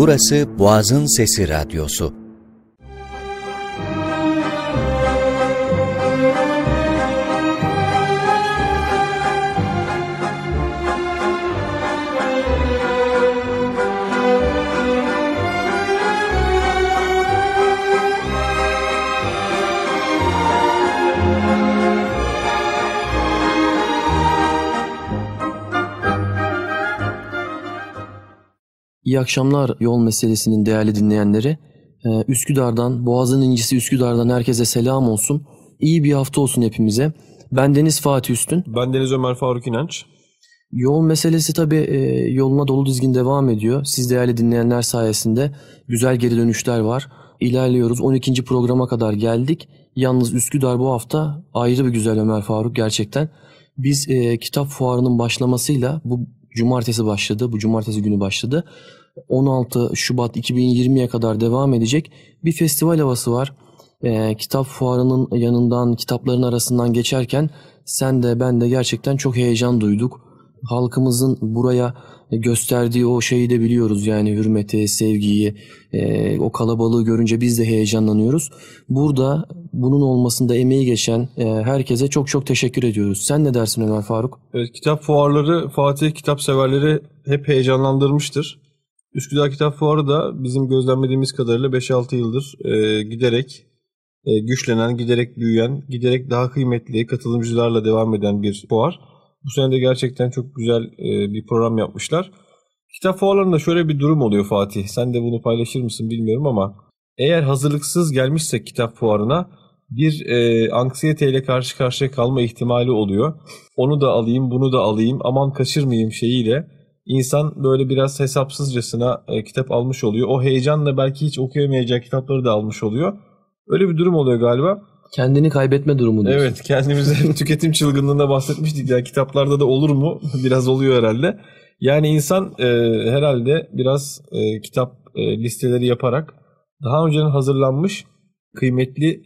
Burası Boğaz'ın Sesi Radyosu. İyi akşamlar yol meselesinin değerli dinleyenleri. Ee, Üsküdar'dan, Boğaz'ın incisi Üsküdar'dan herkese selam olsun. İyi bir hafta olsun hepimize. Ben Deniz Fatih Üstün. Ben Deniz Ömer Faruk İnanç. Yol meselesi tabii e, yoluna dolu dizgin devam ediyor. Siz değerli dinleyenler sayesinde güzel geri dönüşler var. İlerliyoruz. 12. programa kadar geldik. Yalnız Üsküdar bu hafta ayrı bir güzel Ömer Faruk gerçekten. Biz e, kitap fuarının başlamasıyla bu cumartesi başladı. Bu cumartesi günü başladı. 16 Şubat 2020'ye kadar devam edecek bir festival havası var. E, kitap fuarının yanından, kitapların arasından geçerken sen de ben de gerçekten çok heyecan duyduk. Halkımızın buraya gösterdiği o şeyi de biliyoruz yani hürmeti, sevgiyi, e, o kalabalığı görünce biz de heyecanlanıyoruz. Burada bunun olmasında emeği geçen e, herkese çok çok teşekkür ediyoruz. Sen ne dersin Ömer Faruk? Evet, kitap fuarları Fatih kitap severleri hep heyecanlandırmıştır. Üsküdar Kitap Fuarı da bizim gözlemlediğimiz kadarıyla 5-6 yıldır e, giderek e, güçlenen, giderek büyüyen, giderek daha kıymetli katılımcılarla devam eden bir fuar. Bu sene de gerçekten çok güzel e, bir program yapmışlar. Kitap fuarlarında şöyle bir durum oluyor Fatih. Sen de bunu paylaşır mısın bilmiyorum ama eğer hazırlıksız gelmişsek kitap fuarına bir e, anksiyeteyle karşı karşıya kalma ihtimali oluyor. Onu da alayım, bunu da alayım, aman kaçırmayayım şeyiyle insan böyle biraz hesapsızcasına e, kitap almış oluyor. O heyecanla belki hiç okuyamayacağı kitapları da almış oluyor. Öyle bir durum oluyor galiba. Kendini kaybetme durumu diyorsun. Evet kendimize tüketim çılgınlığında bahsetmiştik ya kitaplarda da olur mu? Biraz oluyor herhalde. Yani insan e, herhalde biraz e, kitap e, listeleri yaparak daha önceden hazırlanmış kıymetli,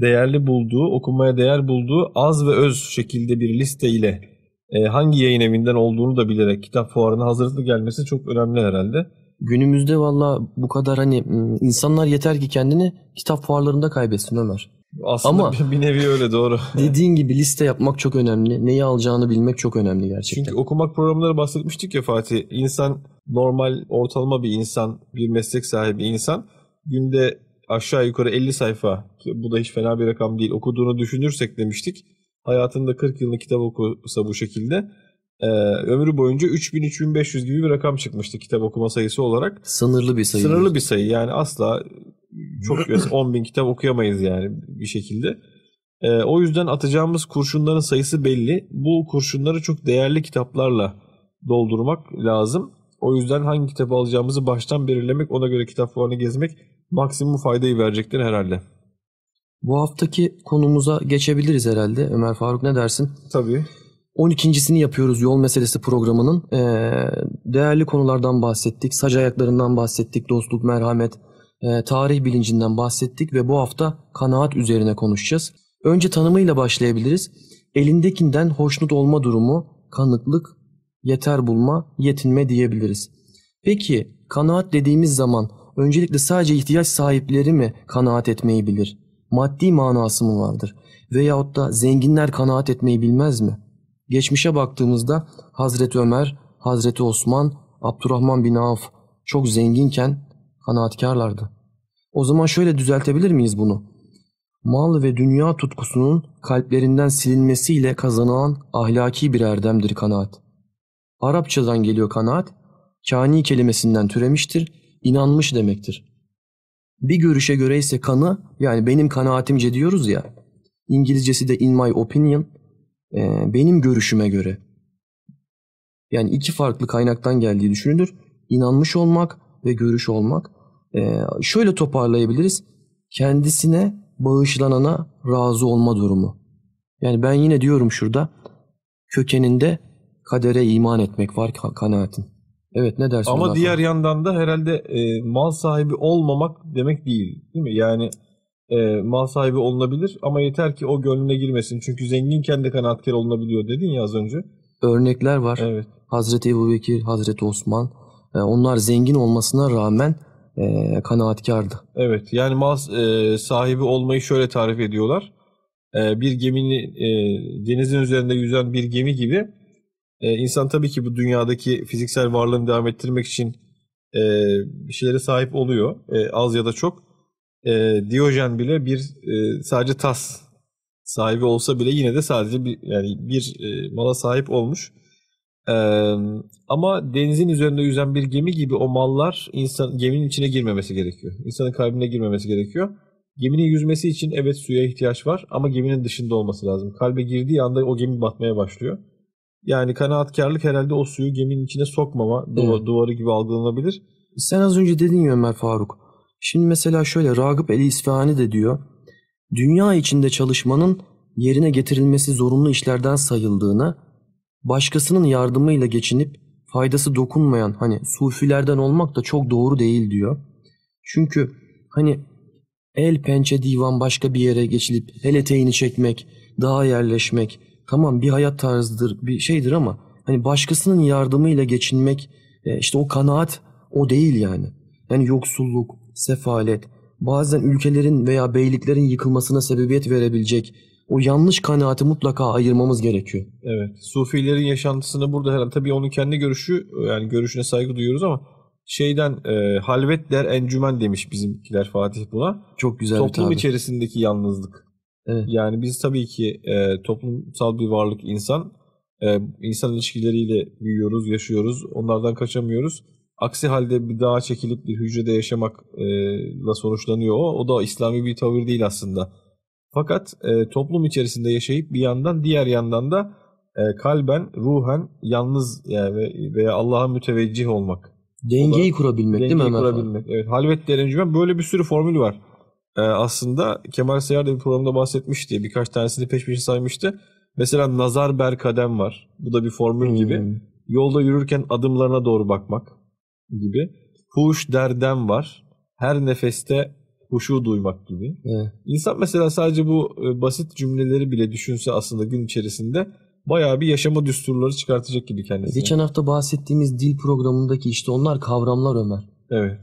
değerli bulduğu, okumaya değer bulduğu az ve öz şekilde bir liste ile e, hangi yayın evinden olduğunu da bilerek kitap fuarına hazırlıklı gelmesi çok önemli herhalde. Günümüzde valla bu kadar hani insanlar yeter ki kendini kitap fuarlarında kaybetsin Ömer. Aslında Ama bir nevi öyle doğru. Dediğin gibi liste yapmak çok önemli. Neyi alacağını bilmek çok önemli gerçekten. Çünkü okumak programları bahsetmiştik ya Fatih. İnsan normal ortalama bir insan, bir meslek sahibi insan günde aşağı yukarı 50 sayfa ki bu da hiç fena bir rakam değil okuduğunu düşünürsek demiştik. Hayatında 40 yılını kitap okusa bu şekilde e, ömrü boyunca 3000-3500 gibi bir rakam çıkmıştı kitap okuma sayısı olarak. Sınırlı bir sayı. Sınırlı bir sayı yani asla çok 10 bin kitap okuyamayız yani bir şekilde. E, o yüzden atacağımız kurşunların sayısı belli. Bu kurşunları çok değerli kitaplarla doldurmak lazım. O yüzden hangi kitabı alacağımızı baştan belirlemek, ona göre kitap fuarını gezmek maksimum faydayı verecektir herhalde. Bu haftaki konumuza geçebiliriz herhalde. Ömer Faruk ne dersin? Tabii. 12.sini yapıyoruz yol meselesi programının. Ee, değerli konulardan bahsettik, sac ayaklarından bahsettik, dostluk, merhamet, e, tarih bilincinden bahsettik ve bu hafta kanaat üzerine konuşacağız. Önce tanımıyla başlayabiliriz. Elindekinden hoşnut olma durumu, kanıklık, yeter bulma, yetinme diyebiliriz. Peki kanaat dediğimiz zaman öncelikle sadece ihtiyaç sahipleri mi kanaat etmeyi bilir? Maddi manası mı vardır? Veyahut da zenginler kanaat etmeyi bilmez mi? Geçmişe baktığımızda Hazreti Ömer, Hazreti Osman, Abdurrahman bin Avf çok zenginken kanaatkarlardı. O zaman şöyle düzeltebilir miyiz bunu? Mal ve dünya tutkusunun kalplerinden silinmesiyle kazanılan ahlaki bir erdemdir kanaat. Arapçadan geliyor kanaat, kani kelimesinden türemiştir, inanmış demektir. Bir görüşe göre ise kanı, yani benim kanaatimce diyoruz ya, İngilizcesi de in my opinion, benim görüşüme göre. Yani iki farklı kaynaktan geldiği düşünülür. İnanmış olmak ve görüş olmak. şöyle toparlayabiliriz. Kendisine bağışlanana razı olma durumu. Yani ben yine diyorum şurada kökeninde kadere iman etmek var kanaatin. Evet ne dersin? Ama diğer sonra? yandan da herhalde e, mal sahibi olmamak demek değil. Değil mi? Yani e, mal sahibi olunabilir ama yeter ki o gönlüne girmesin. Çünkü zenginken de kanaatkar olunabiliyor dedin ya az önce. Örnekler var. Evet. Hazreti Ebu Bekir, Hazreti Osman, e, onlar zengin olmasına rağmen e, kanaatkardı. Evet yani mal e, sahibi olmayı şöyle tarif ediyorlar. E, bir gemini e, denizin üzerinde yüzen bir gemi gibi e, insan tabii ki bu dünyadaki fiziksel varlığını devam ettirmek için e, bir şeylere sahip oluyor. E, az ya da çok. E, Diyojen bile bir e, sadece tas sahibi olsa bile yine de sadece bir yani bir e, mala sahip olmuş. E, ama denizin üzerinde yüzen bir gemi gibi o mallar insan geminin içine girmemesi gerekiyor. İnsanın kalbine girmemesi gerekiyor. Geminin yüzmesi için evet suya ihtiyaç var ama geminin dışında olması lazım. Kalbe girdiği anda o gemi batmaya başlıyor. Yani kanaatkarlık herhalde o suyu geminin içine sokmama duva- Evet. duvarı gibi algılanabilir. Sen az önce dedin ya Ömer Faruk. Şimdi mesela şöyle Ragıp El İsfahani de diyor. Dünya içinde çalışmanın yerine getirilmesi zorunlu işlerden sayıldığını, başkasının yardımıyla geçinip faydası dokunmayan hani sufilerden olmak da çok doğru değil diyor. Çünkü hani el pençe divan başka bir yere geçilip el eteğini çekmek, daha yerleşmek tamam bir hayat tarzıdır, bir şeydir ama hani başkasının yardımıyla geçinmek e, işte o kanaat o değil yani. Yani yoksulluk, sefalet, bazen ülkelerin veya beyliklerin yıkılmasına sebebiyet verebilecek o yanlış kanaati mutlaka ayırmamız gerekiyor. Evet. Sufilerin yaşantısını burada herhalde tabii onun kendi görüşü yani görüşüne saygı duyuyoruz ama şeyden e, halvet der encümen demiş bizimkiler Fatih buna. Çok güzel bir Toplum tabir. içerisindeki yalnızlık. Evet. Yani biz tabii ki e, toplumsal bir varlık insan. E, insan ilişkileriyle büyüyoruz, yaşıyoruz. Onlardan kaçamıyoruz. Aksi halde bir dağa çekilip bir hücrede yaşamakla sonuçlanıyor o. O da İslami bir tavır değil aslında. Fakat e, toplum içerisinde yaşayıp bir yandan diğer yandan da e, kalben, ruhen yalnız yani ve- veya Allah'a müteveccih olmak. Dengeyi kurabilmek değil mi Dengeyi kurabilmek. Evet. Halvet derencümen böyle bir sürü formül var. Ee, aslında Kemal Sayar da bir programda bahsetmişti. Birkaç tanesini peş peşe saymıştı. Mesela nazar ber kadem var. Bu da bir formül gibi. Hmm. Yolda yürürken adımlarına doğru bakmak gibi. Huş derdem var. Her nefeste huşu duymak gibi. Evet. İnsan mesela sadece bu e, basit cümleleri bile düşünse aslında gün içerisinde bayağı bir yaşama düsturları çıkartacak gibi kendisine. Geçen hafta bahsettiğimiz dil programındaki işte onlar kavramlar Ömer. Evet.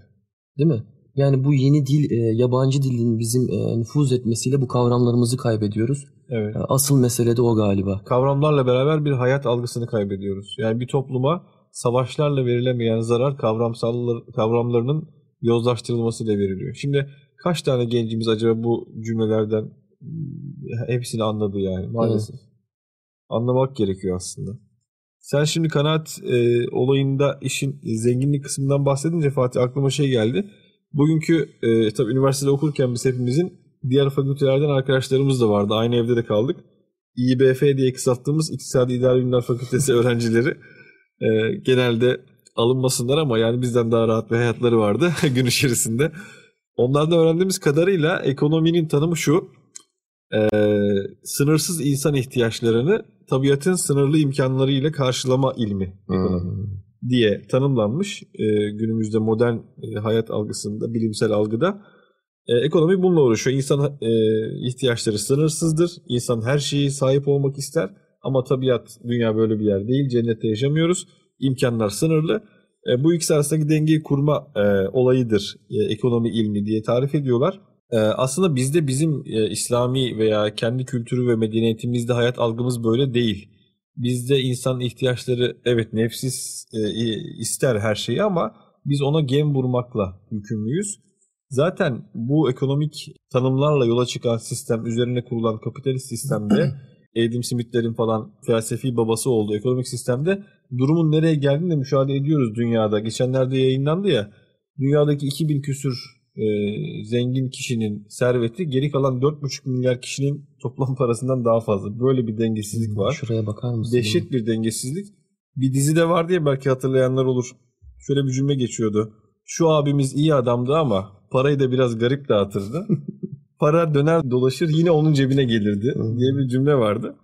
Değil mi? Yani bu yeni dil, e, yabancı dilin bizim e, nüfuz etmesiyle bu kavramlarımızı kaybediyoruz. Evet. E, Asıl mesele de o galiba. kavramlarla beraber bir hayat algısını kaybediyoruz. Yani bir topluma savaşlarla verilemeyen zarar kavramsal kavramlarının yozlaştırılmasıyla veriliyor. Şimdi kaç tane gencimiz acaba bu cümlelerden mm, hepsini anladı yani maalesef. Anlamak gerekiyor aslında. Sen şimdi kanaat e, olayında işin zenginlik kısmından bahsedince Fatih aklıma şey geldi. Bugünkü e, tabii üniversitede okurken biz hepimizin diğer fakültelerden arkadaşlarımız da vardı. Aynı evde de kaldık. İBF diye kısalttığımız İktisadi İdari Bilimler Fakültesi öğrencileri e, genelde alınmasınlar ama yani bizden daha rahat bir hayatları vardı gün içerisinde. Onlardan öğrendiğimiz kadarıyla ekonominin tanımı şu. e, sınırsız insan ihtiyaçlarını tabiatın sınırlı imkanlarıyla karşılama ilmi ekonomi diye tanımlanmış e, günümüzde modern e, hayat algısında, bilimsel algıda. E, ekonomi bununla uğraşıyor. İnsan ihtiyaçları sınırsızdır. İnsan her şeyi sahip olmak ister. Ama tabiat, dünya böyle bir yer değil. Cennette yaşamıyoruz. İmkanlar sınırlı. Bu ikisi arasındaki dengeyi kurma olayıdır ekonomi ilmi diye tarif ediyorlar. Aslında bizde bizim İslami veya kendi kültürü ve medeniyetimizde hayat algımız böyle değil. Bizde insan ihtiyaçları evet nefsiz e, ister her şeyi ama biz ona gem vurmakla yükümlüyüz. Zaten bu ekonomik tanımlarla yola çıkan sistem üzerine kurulan kapitalist sistemde Adam Smith'lerin falan felsefi babası olduğu ekonomik sistemde durumun nereye geldiğini de müşahede ediyoruz dünyada. Geçenlerde yayınlandı ya dünyadaki 2000 küsür e, zengin kişinin serveti geri kalan 4,5 milyar kişinin toplam parasından daha fazla. Böyle bir dengesizlik var. Şuraya bakar mısın? Dehşet bir dengesizlik. Bir dizide var diye belki hatırlayanlar olur. Şöyle bir cümle geçiyordu. Şu abimiz iyi adamdı ama parayı da biraz garip dağıtırdı. Para döner dolaşır yine onun cebine gelirdi diye bir cümle vardı.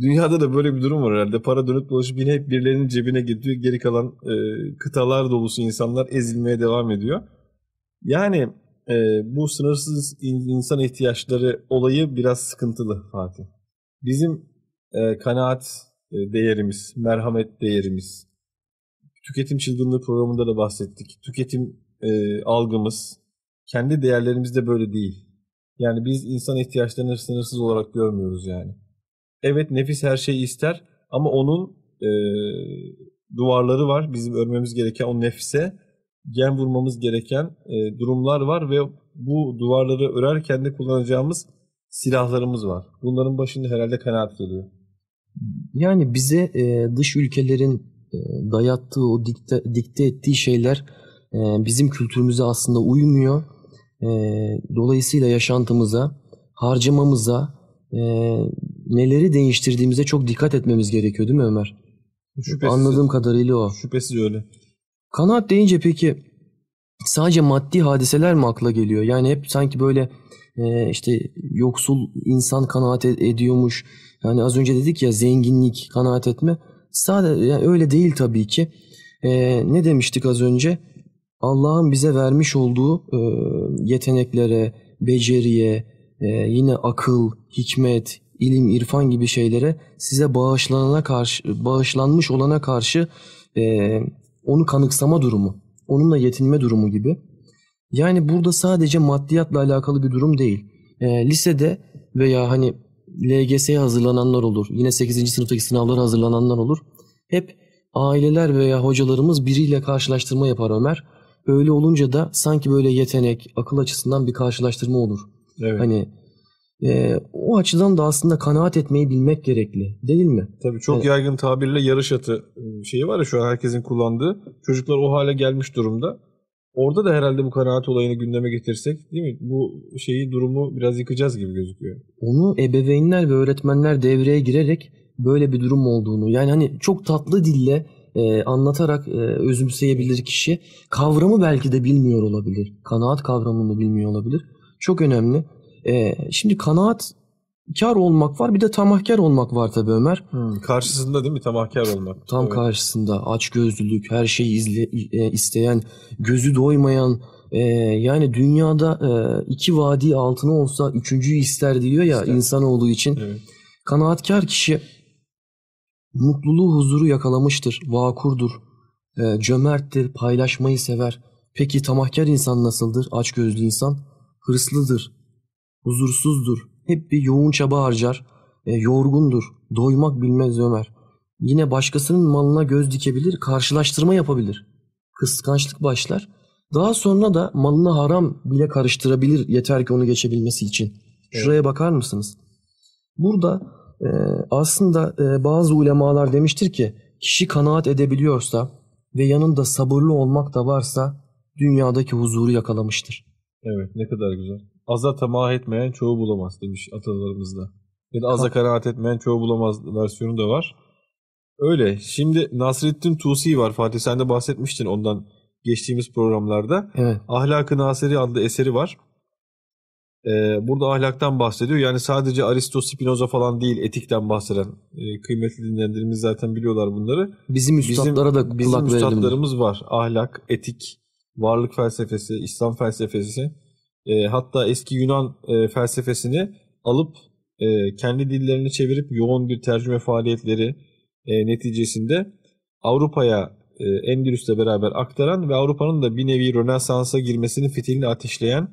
Dünyada da böyle bir durum var herhalde. Para dönüp dolaşıp yine hep birilerinin cebine gidiyor. Geri kalan e, kıtalar dolusu insanlar ezilmeye devam ediyor. Yani e, bu sınırsız in- insan ihtiyaçları olayı biraz sıkıntılı Fatih. Bizim e, kanaat e, değerimiz, merhamet değerimiz, tüketim çılgınlığı programında da bahsettik. Tüketim e, algımız kendi değerlerimiz de böyle değil. Yani biz insan ihtiyaçlarını sınırsız olarak görmüyoruz yani. Evet nefis her şeyi ister ama onun e, duvarları var. Bizim örmemiz gereken o nefise gen vurmamız gereken e, durumlar var ve bu duvarları örerken de kullanacağımız silahlarımız var. Bunların başında herhalde kanaat geliyor. Yani bize e, dış ülkelerin e, dayattığı, o dikte, dikte ettiği şeyler e, bizim kültürümüze aslında uymuyor. E, dolayısıyla yaşantımıza, harcamamıza, e, neleri değiştirdiğimize çok dikkat etmemiz gerekiyor değil mi Ömer? Şüphesiz, Anladığım kadarıyla o. Şüphesiz öyle. Kanaat deyince peki sadece maddi hadiseler mi akla geliyor? Yani hep sanki böyle e, işte yoksul insan kanaat e- ediyormuş. Yani az önce dedik ya zenginlik, kanaat etme. Sadece yani öyle değil tabii ki. E, ne demiştik az önce? Allah'ın bize vermiş olduğu yeteneklere, beceriye, yine akıl, hikmet, ilim, irfan gibi şeylere size bağışlanana karşı, bağışlanmış olana karşı onu kanıksama durumu, onunla yetinme durumu gibi. Yani burada sadece maddiyatla alakalı bir durum değil. E, lisede veya hani LGS'ye hazırlananlar olur. Yine 8. sınıftaki sınavlara hazırlananlar olur. Hep aileler veya hocalarımız biriyle karşılaştırma yapar Ömer. Öyle olunca da sanki böyle yetenek, akıl açısından bir karşılaştırma olur. Evet. Hani e, o açıdan da aslında kanaat etmeyi bilmek gerekli değil mi? Tabii çok Evet. yaygın tabirle yarış atı e, şeyi var ya şu an herkesin kullandığı. Çocuklar o hale gelmiş durumda. Orada da herhalde bu kanaat olayını gündeme getirsek değil mi? Bu şeyi durumu biraz yıkacağız gibi gözüküyor. Onu ebeveynler ve öğretmenler devreye girerek böyle bir durum olduğunu yani hani çok tatlı dille e, anlatarak e, özümseyebilir kişi. Kavramı belki de bilmiyor olabilir. Kanaat kavramını bilmiyor olabilir. Çok önemli. E, şimdi kanaat kar olmak var bir de tamahkar olmak var tabii Ömer. Karşısında değil mi tamahkar olmak? Tam Evet. karşısında açgözlülük, her şeyi izle, e, isteyen, gözü doymayan, e, yani dünyada e, iki vadi altını olsa üçüncüyü ister diyor ya İster. insanoğlu için. Evet. Kanaatkar kişi mutluluğu, huzuru yakalamıştır, vakurdur, e, cömerttir, paylaşmayı sever. Peki tamahkar insan nasıldır? Açgözlü insan hırslıdır, huzursuzdur, hep bir yoğun çaba harcar, e, yorgundur, doymak bilmez Ömer. Yine başkasının malına göz dikebilir, karşılaştırma yapabilir. Kıskançlık başlar. Daha sonra da malına haram bile karıştırabilir yeter ki onu geçebilmesi için. Şuraya bakar mısınız? Burada e, aslında e, bazı ulemalar demiştir ki kişi kanaat edebiliyorsa ve yanında sabırlı olmak da varsa dünyadaki huzuru yakalamıştır. Evet ne kadar güzel. Aza tamah etmeyen çoğu bulamaz demiş atalarımızda. Ya da aza kanaat etmeyen çoğu bulamaz versiyonu da var. Öyle. Şimdi Nasrettin Tusi var. Fatih sen de bahsetmiştin ondan geçtiğimiz programlarda. Evet. Ahlak-ı Naseri adlı eseri var. Ee, burada ahlaktan bahsediyor. Yani sadece Aristo, Spinoza falan değil etikten bahseden e, kıymetli dinleyenlerimiz zaten biliyorlar bunları. Bizim üstadlara da bizim kulak verelim. üstadlarımız var. Ahlak, etik, varlık felsefesi, İslam felsefesi. E, hatta eski Yunan e, felsefesini alıp e, kendi dillerini çevirip yoğun bir tercüme faaliyetleri e, neticesinde Avrupa'ya e, Endülüs'le beraber aktaran ve Avrupa'nın da bir nevi Rönesans'a girmesinin fitilini ateşleyen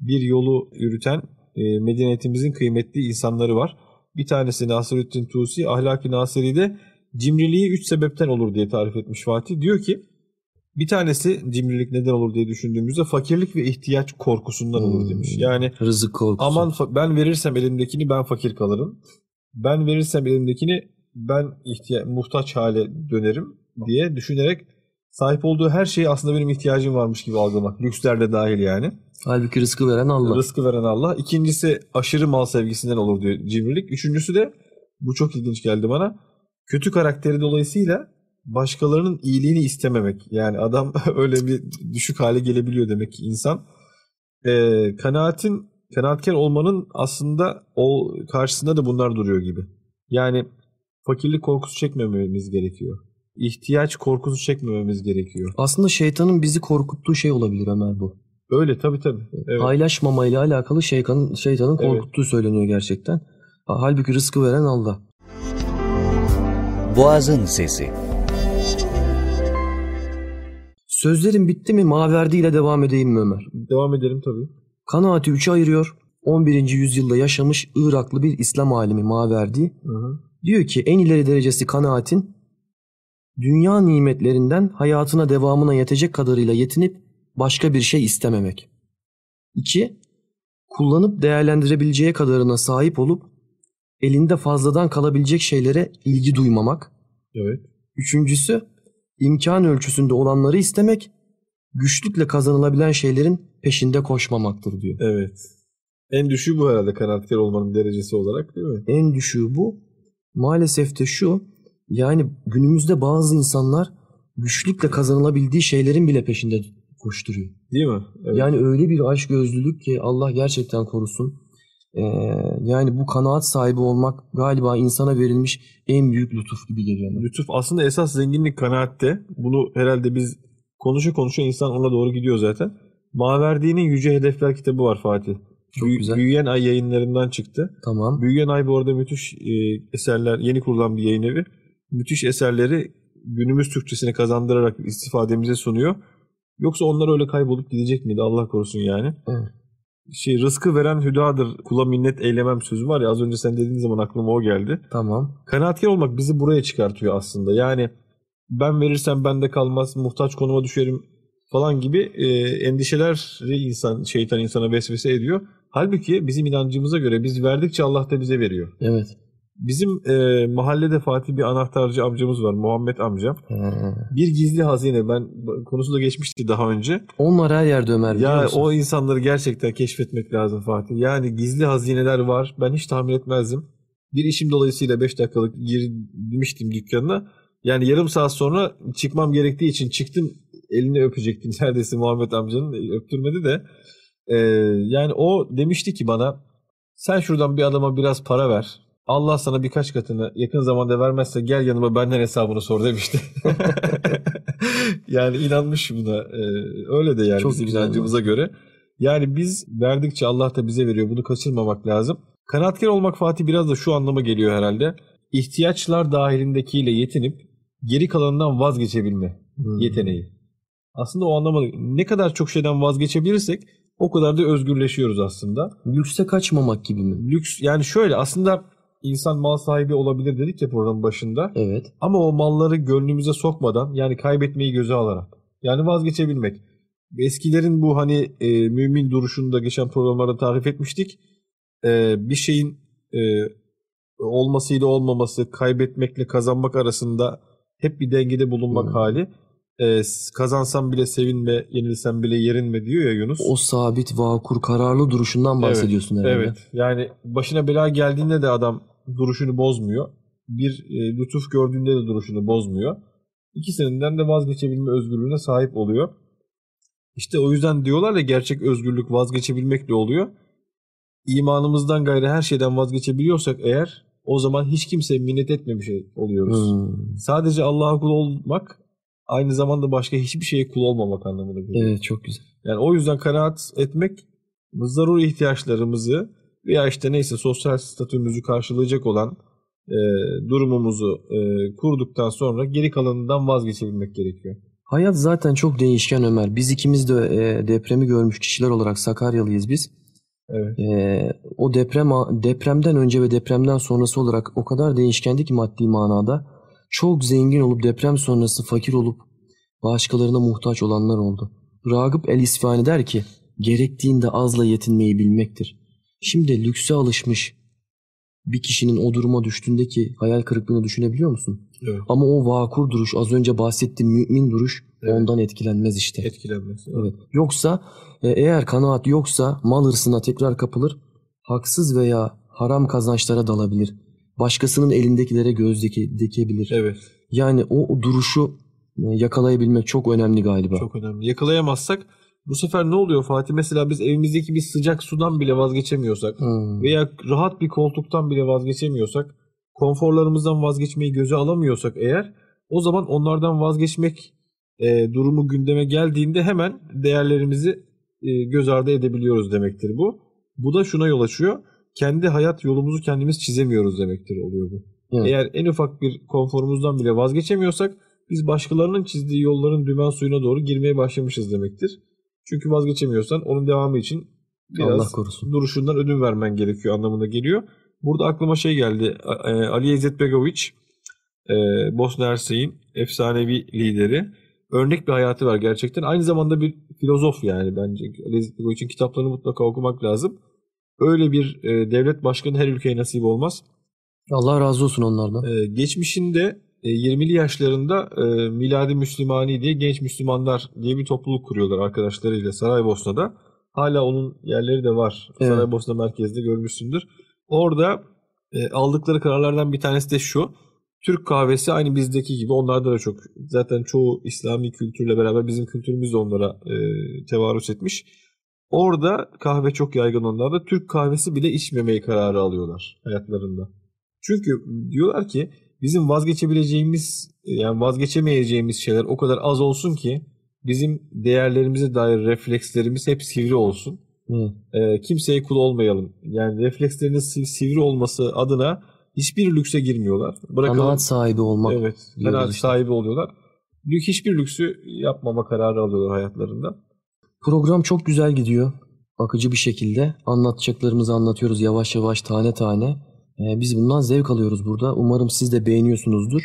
bir yolu yürüten e, medeniyetimizin kıymetli insanları var. Bir tanesi Nasrettin Tusi, Ahlak-ı Naseri'de cimriliği üç sebepten olur diye tarif etmiş Fatih. Diyor ki bir tanesi cimrilik neden olur diye düşündüğümüzde fakirlik ve ihtiyaç korkusundan olur Hmm. demiş. Yani Rızık korkusu. aman ben verirsem elimdekini ben fakir kalırım. Ben verirsem elimdekini ben ihtiya- muhtaç hale dönerim diye düşünerek sahip olduğu her şeyi aslında benim ihtiyacım varmış gibi algılamak. Lüksler de dahil yani. Halbuki rızkı veren Allah. Rızkı veren Allah. İkincisi aşırı mal sevgisinden olur diyor cimrilik. Üçüncüsü de bu çok ilginç geldi bana. Kötü karakteri dolayısıyla başkalarının iyiliğini istememek. Yani adam öyle bir düşük hale gelebiliyor demek ki insan. Ee, kanaatin, kanaatkar olmanın aslında o karşısında da bunlar duruyor gibi. Yani fakirlik korkusu çekmememiz gerekiyor. İhtiyaç korkusu çekmememiz gerekiyor. Aslında şeytanın bizi korkuttuğu şey olabilir Ömer bu. Öyle tabii tabii. Evet. Paylaşmamayla alakalı şeytanın, şeytanın Evet. korkuttuğu söyleniyor gerçekten. Ha- Halbuki rızkı veren Allah. Boğazın Sesi Sözlerim bitti mi Maverdi ile devam edeyim mi Ömer? Devam edelim tabii. Kanaati üçe ayırıyor. 11. yüzyılda yaşamış Iraklı bir İslam alimi Maverdi Hı hı. diyor ki en ileri derecesi kanaatin dünya nimetlerinden hayatına devamına yetecek kadarıyla yetinip başka bir şey istememek. 2. Kullanıp değerlendirebileceği kadarına sahip olup elinde fazladan kalabilecek şeylere ilgi duymamak. Evet. Üçüncüsü imkan ölçüsünde olanları istemek, güçlükle kazanılabilen şeylerin peşinde koşmamaktır diyor. Evet. En düşüğü bu herhalde kanaatkar olmanın derecesi olarak değil mi? En düşüğü bu. Maalesef de şu, yani günümüzde bazı insanlar güçlükle kazanılabildiği şeylerin bile peşinde koşturuyor. Değil mi? Evet. Yani öyle bir aşk gözlülük ki Allah gerçekten korusun. Ee, yani bu kanaat sahibi olmak galiba insana verilmiş en büyük lütuf gibi geliyor. Lütuf aslında esas zenginlik kanaatte. Bunu herhalde biz konuşa konuşa insan ona doğru gidiyor zaten. Maverdi'nin Yüce Hedefler kitabı var Fatih. Çok Büyü- güzel. Büyüyen Ay yayınlarından çıktı. Tamam. Büyüyen Ay bu arada müthiş e, eserler, yeni kurulan bir yayın evi. Müthiş eserleri günümüz Türkçesine kazandırarak istifademize sunuyor. Yoksa onlar öyle kaybolup gidecek miydi Allah korusun yani. Evet. Şey rızkı veren hüdadır, kula minnet eylemem sözü var ya az önce sen dediğin zaman aklıma o geldi. Tamam. Kanaatkar olmak bizi buraya çıkartıyor aslında. Yani ben verirsem bende kalmaz, muhtaç konuma düşerim falan gibi e, endişeleri insan, şeytan insana vesvese ediyor. Halbuki bizim inancımıza göre biz verdikçe Allah da bize veriyor. Evet. Bizim e, mahallede Fatih bir anahtarcı amcamız var, Muhammed amcam. Ee, Bir gizli hazine, ben konusu da geçmişti daha önce. onlar her yerde Ömer Ya musun? o insanları gerçekten keşfetmek lazım Fatih. Yani gizli hazineler var. Ben hiç tahmin etmezdim. Bir işim dolayısıyla 5 dakikalık girmiştim dükkanına. Yani yarım saat sonra çıkmam gerektiği için çıktım. Elini öpecektim neredeyse Muhammed amcanın. Öptürmedi de. Ee, yani o demişti ki bana sen şuradan bir adama biraz para ver. Allah sana birkaç katını yakın zamanda vermezse gel yanıma benden hesabını sor demişti. yani inanmış buna. Ee, öyle de yani Çok bizim inancımıza göre. Yani biz verdikçe Allah da bize veriyor. Bunu kaçırmamak lazım. Kanaatkar olmak Fatih biraz da şu anlama geliyor herhalde. İhtiyaçlar dahilindekiyle yetinip geri kalanından vazgeçebilme Hmm. yeteneği. Aslında o anlamda ne kadar çok şeyden vazgeçebilirsek o kadar da özgürleşiyoruz aslında. Lükse kaçmamak gibi mi? Lüks yani şöyle aslında insan mal sahibi olabilir dedik ya programın başında. Evet. Ama o malları gönlümüze sokmadan yani kaybetmeyi göze alarak. Yani vazgeçebilmek. Eskilerin bu hani e, mümin duruşunu da geçen programlarda tarif etmiştik. E, bir şeyin e, olmasıyla olmaması, kaybetmekle kazanmak arasında hep bir dengede bulunmak Hmm. hali. E, kazansam bile sevinme, yenilsem bile yerinme diyor ya Yunus. O sabit, vakur, kararlı duruşundan bahsediyorsun herhalde. Evet. Yani başına bela geldiğinde de adam duruşunu bozmuyor. Bir e, lütuf gördüğünde de duruşunu bozmuyor. İkisinden de vazgeçebilme özgürlüğüne sahip oluyor. İşte o yüzden diyorlar ya gerçek özgürlük vazgeçebilmekle oluyor. İmanımızdan gayrı her şeyden vazgeçebiliyorsak eğer o zaman hiç kimseye minnet etmemiş oluyoruz. Hmm. Sadece Allah'a kul olmak aynı zamanda başka hiçbir şeye kul olmamak anlamına geliyor. Evet çok güzel. Yani o yüzden kanaat etmek zaruri ihtiyaçlarımızı veya işte neyse sosyal statümüzü karşılayacak olan e, durumumuzu e, kurduktan sonra geri kalanından vazgeçebilmek gerekiyor. Hayat zaten çok değişken Ömer. Biz ikimiz de e, depremi görmüş kişiler olarak Sakaryalıyız biz. Evet. E, o deprem depremden önce ve depremden sonrası olarak o kadar değişkendi ki maddi manada. Çok zengin olup deprem sonrası fakir olup başkalarına muhtaç olanlar oldu. Ragıp el İsfahani der ki gerektiğinde azla yetinmeyi bilmektir. Şimdi lükse alışmış bir kişinin o duruma düştüğündeki hayal kırıklığını düşünebiliyor musun? Evet. Ama o vakur duruş, az önce bahsettiğim mümin duruş Evet. ondan etkilenmez işte. Etkilenmesi. Evet. Yoksa e, eğer kanaat yoksa mal hırsına tekrar kapılır, haksız veya haram kazançlara dalabilir. Başkasının elindekilere göz dike- dikebilir. Evet. Yani o, o duruşu e, yakalayabilmek çok önemli galiba. Çok önemli. Yakalayamazsak bu sefer ne oluyor Fatih? Mesela biz evimizdeki bir sıcak sudan bile vazgeçemiyorsak Hmm. veya rahat bir koltuktan bile vazgeçemiyorsak, konforlarımızdan vazgeçmeyi göze alamıyorsak eğer o zaman onlardan vazgeçmek e, durumu gündeme geldiğinde hemen değerlerimizi e, göz ardı edebiliyoruz demektir bu. Bu da şuna yol açıyor. Kendi hayat yolumuzu kendimiz çizemiyoruz demektir oluyor bu. Evet. Eğer en ufak bir konforumuzdan bile vazgeçemiyorsak biz başkalarının çizdiği yolların dümen suyuna doğru girmeye başlamışız demektir. Çünkü vazgeçemiyorsan onun devamı için biraz Allah korusun. duruşundan ödün vermen gerekiyor anlamına geliyor. Burada aklıma şey geldi. E, Ali İzzetbegoviç, e, Bosna Hersek'in efsanevi lideri. Örnek bir hayatı var gerçekten. Aynı zamanda bir filozof yani bence. Ali İzzetbegoviç'in kitaplarını mutlaka okumak lazım. Öyle bir e, devlet başkanı her ülkeye nasip olmaz. Allah razı olsun onlardan. Geçmişinde 20'li yaşlarında e, Miladi Müslümani diye genç Müslümanlar diye bir topluluk kuruyorlar arkadaşlarıyla Saraybosna'da. Hala onun yerleri de var. Evet. Saraybosna merkezde görmüşsündür. Orada e, aldıkları kararlardan bir tanesi de şu. Türk kahvesi aynı bizdeki gibi onlarda da çok zaten çoğu İslami kültürle beraber bizim kültürümüz de onlara e, tevarüs etmiş. Orada kahve çok yaygın onlarda. Türk kahvesi bile içmemeyi kararı alıyorlar hayatlarında. Çünkü diyorlar ki bizim vazgeçebileceğimiz yani vazgeçemeyeceğimiz şeyler o kadar az olsun ki bizim değerlerimize dair reflekslerimiz hep sivri olsun. Hı. Ee, kimseye kul olmayalım. Yani reflekslerinin si- sivri olması adına hiçbir lükse girmiyorlar. Bırakalım. Kanaat sahibi olmak. Evet. Kanaat işte. sahibi oluyorlar. Lük hiçbir lüksü yapmama kararı alıyorlar hayatlarında. Program çok güzel gidiyor. Akıcı bir şekilde. Anlatacaklarımızı anlatıyoruz yavaş yavaş tane tane. Ee, biz bundan zevk alıyoruz burada. Umarım siz de beğeniyorsunuzdur.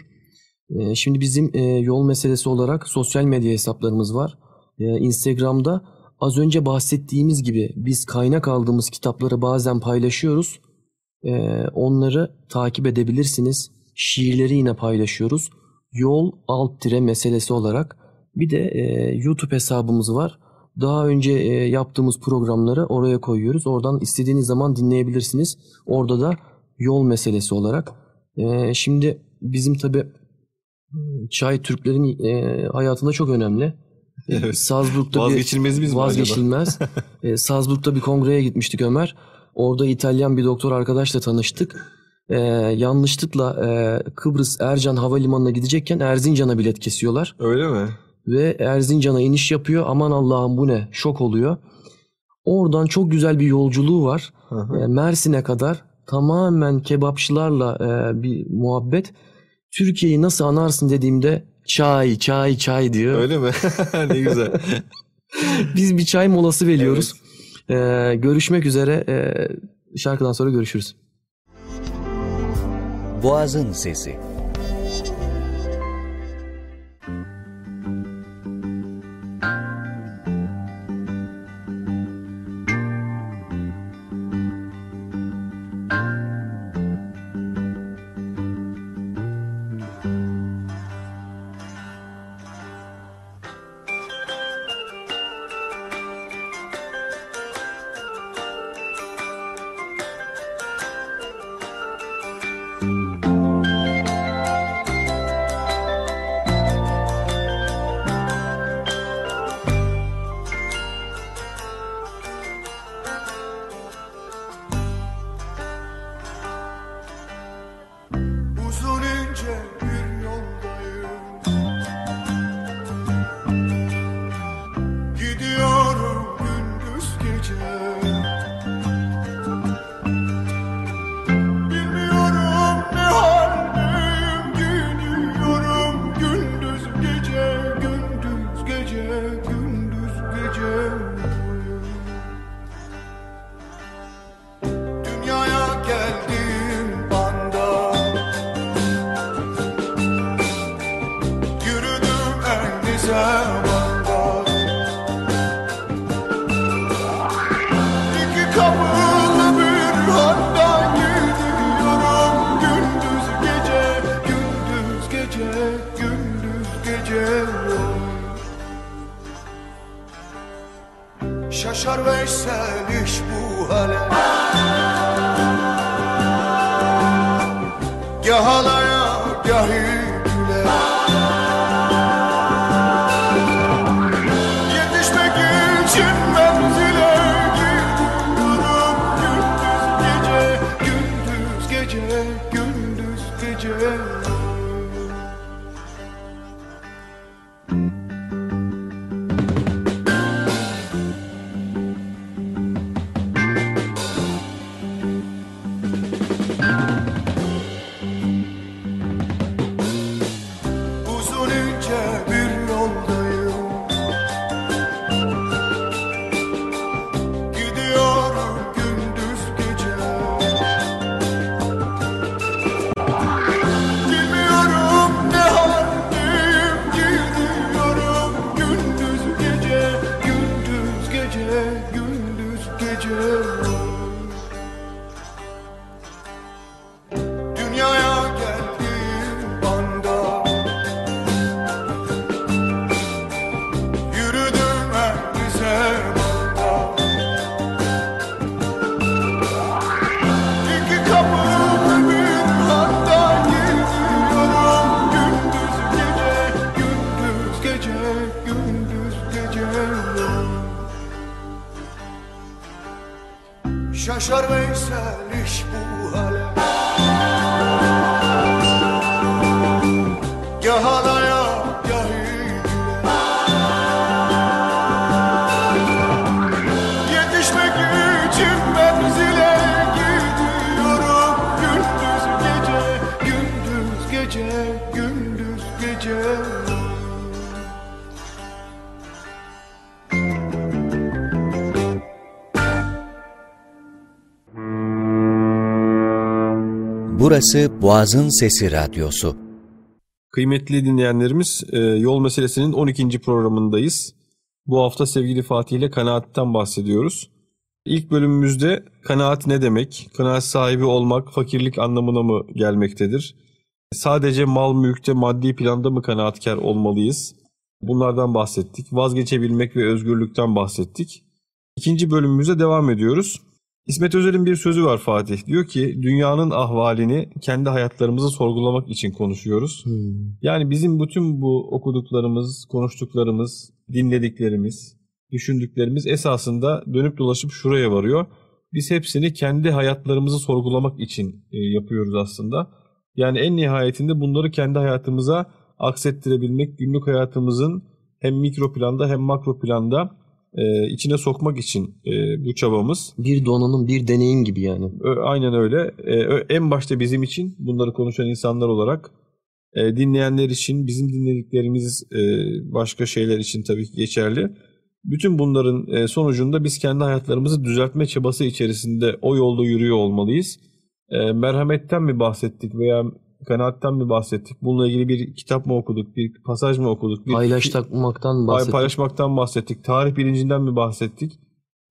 Ee, şimdi bizim e, yol meselesi olarak sosyal medya hesaplarımız var. Ee, Instagram'da az önce bahsettiğimiz gibi biz kaynak aldığımız kitapları bazen paylaşıyoruz. Onları takip edebilirsiniz. Şiirleri yine paylaşıyoruz. Yol alt tire meselesi olarak. Bir de e, YouTube hesabımız var. Daha önce e, yaptığımız programları oraya koyuyoruz. Oradan istediğiniz zaman dinleyebilirsiniz. Orada da yol meselesi olarak. E, şimdi bizim tabi çay Türklerin e, hayatında çok önemli. Evet. Salzburg'da bir Vazgeçilmezimiz mi acaba? vazgeçilmez. e, Salzburg'da bir kongreye gitmiştik Ömer. Orada İtalyan bir doktor arkadaşla tanıştık. E, yanlışlıkla e, Kıbrıs Ercan Havalimanı'na gidecekken Erzincan'a bilet kesiyorlar Öyle mi? ve Erzincan'a iniş yapıyor. Aman Allah'ım bu ne? Şok oluyor. Oradan çok güzel bir yolculuğu var. Hı hı. E, Mersin'e kadar tamamen kebapçılarla e, bir muhabbet. Türkiye'yi nasıl anarsın dediğimde çay, çay, çay diyor. Öyle mi? ne güzel. Biz bir çay molası veriyoruz. E, görüşmek üzere. E, şarkıdan sonra görüşürüz. Boğazın Sesi. Burası Boğazın Sesi Radyosu. Kıymetli dinleyenlerimiz, e, yol meselesinin 12. programındayız. Bu hafta sevgili Fatih ile kanaatten bahsediyoruz. İlk bölümümüzde kanaat ne demek, kanaat sahibi olmak fakirlik anlamına mı gelmektedir? Sadece mal mülkte maddi planda mı kanaatkar olmalıyız? Bunlardan bahsettik. Vazgeçebilmek ve özgürlükten bahsettik. İkinci bölümümüze devam ediyoruz. İsmet Özel'in bir sözü var Fatih. Diyor ki dünyanın ahvalini kendi hayatlarımızı sorgulamak için konuşuyoruz. Hmm. Yani bizim bütün bu okuduklarımız, konuştuklarımız, dinlediklerimiz, düşündüklerimiz esasında dönüp dolaşıp şuraya varıyor. Biz hepsini kendi hayatlarımızı sorgulamak için e, yapıyoruz aslında. Yani en nihayetinde bunları kendi hayatımıza aksettirebilmek, günlük hayatımızın hem mikro planda hem makro planda e, içine sokmak için e, bu çabamız. Bir donanım, bir deneyim gibi yani. Ö- Aynen öyle. Ö- en başta bizim için bunları konuşan insanlar olarak e, dinleyenler için bizim dinlediklerimiz e, başka şeyler için tabii ki geçerli. Bütün bunların e, sonucunda biz kendi hayatlarımızı düzeltme çabası içerisinde o yolda yürüyor olmalıyız. E, merhametten mi bahsettik veya kanaatten mi bahsettik? Bununla ilgili bir kitap mı okuduk, bir pasaj mı okuduk? Bir Paylaşmaktan Pay- bahsettik. paylaşmaktan bahsettik. Tarih bilincinden mi bahsettik?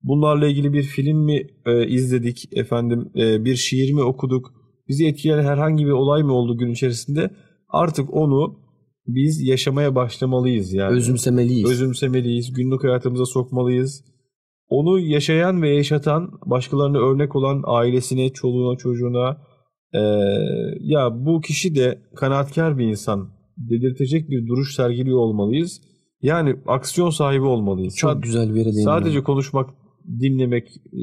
Bunlarla ilgili bir film mi e, izledik efendim? e, bir şiir mi okuduk? Bizi etkileyen herhangi bir olay mı oldu gün içerisinde? Artık onu biz yaşamaya başlamalıyız yani. Özümsemeliyiz. Özümsemeliyiz. Günlük hayatımıza sokmalıyız. Onu yaşayan ve yaşatan, başkalarına örnek olan ailesine, çoluğuna, çocuğuna e, ya bu kişi de kanaatkar bir insan dedirtecek bir duruş sergiliyor olmalıyız. Yani aksiyon sahibi olmalıyız. Çok Sad- güzel bir yere değindin. Sadece konuşmak, dinlemek e,